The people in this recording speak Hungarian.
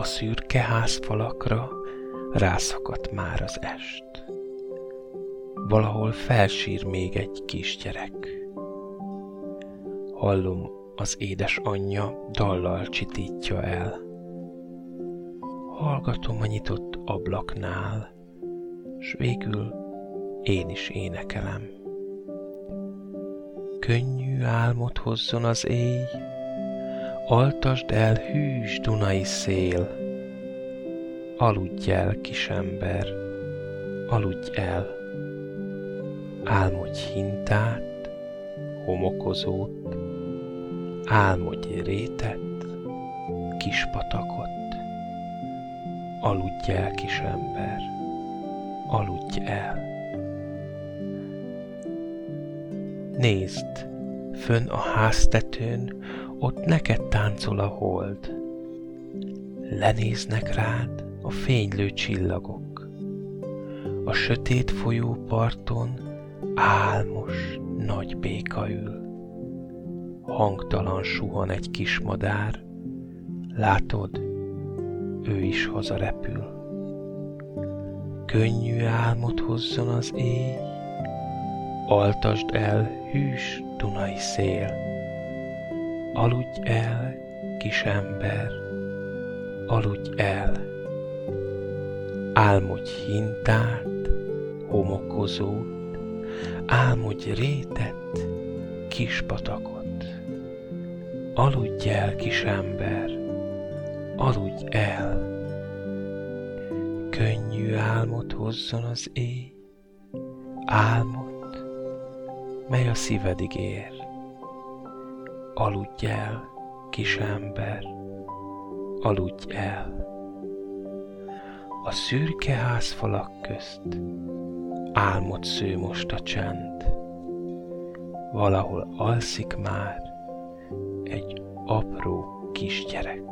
A szürke házfalakra rászakadt már az est. Valahol felsír még egy kisgyerek. Hallom, az édes anyja dallal csitítja el. Hallgatom a nyitott ablaknál, s végül én is énekelem. Könnyű álmot hozzon az éj, altasd el hűs Dunai szél. Aludj el, kisember, aludj el. Álmodj hintát, homokozót, álmodj rétet, kispatakot. Aludj el, kisember, aludj el. Nézd, fönn a háztetőn, ott neked táncol a hold. Lenéznek rád a fénylő csillagok. A sötét folyóparton álmos nagy béka ül. Hangtalan suhan egy kis madár, látod, ő is hazarepül. Könnyű álmot hozzon az éj, altasd el hűs Dunai szél. Aludj el, kis ember, aludj el. Álmodj hintát, homokozót, álmodj rétet, kis patakot. Aludj el, kis ember, aludj el. Könnyű álmot hozzon az éj, álmot, mely a szívedig ér. Aludj el, kis ember, aludj el. A szürke házfalak közt álmot sző most a csend. Valahol alszik már egy apró kisgyerek.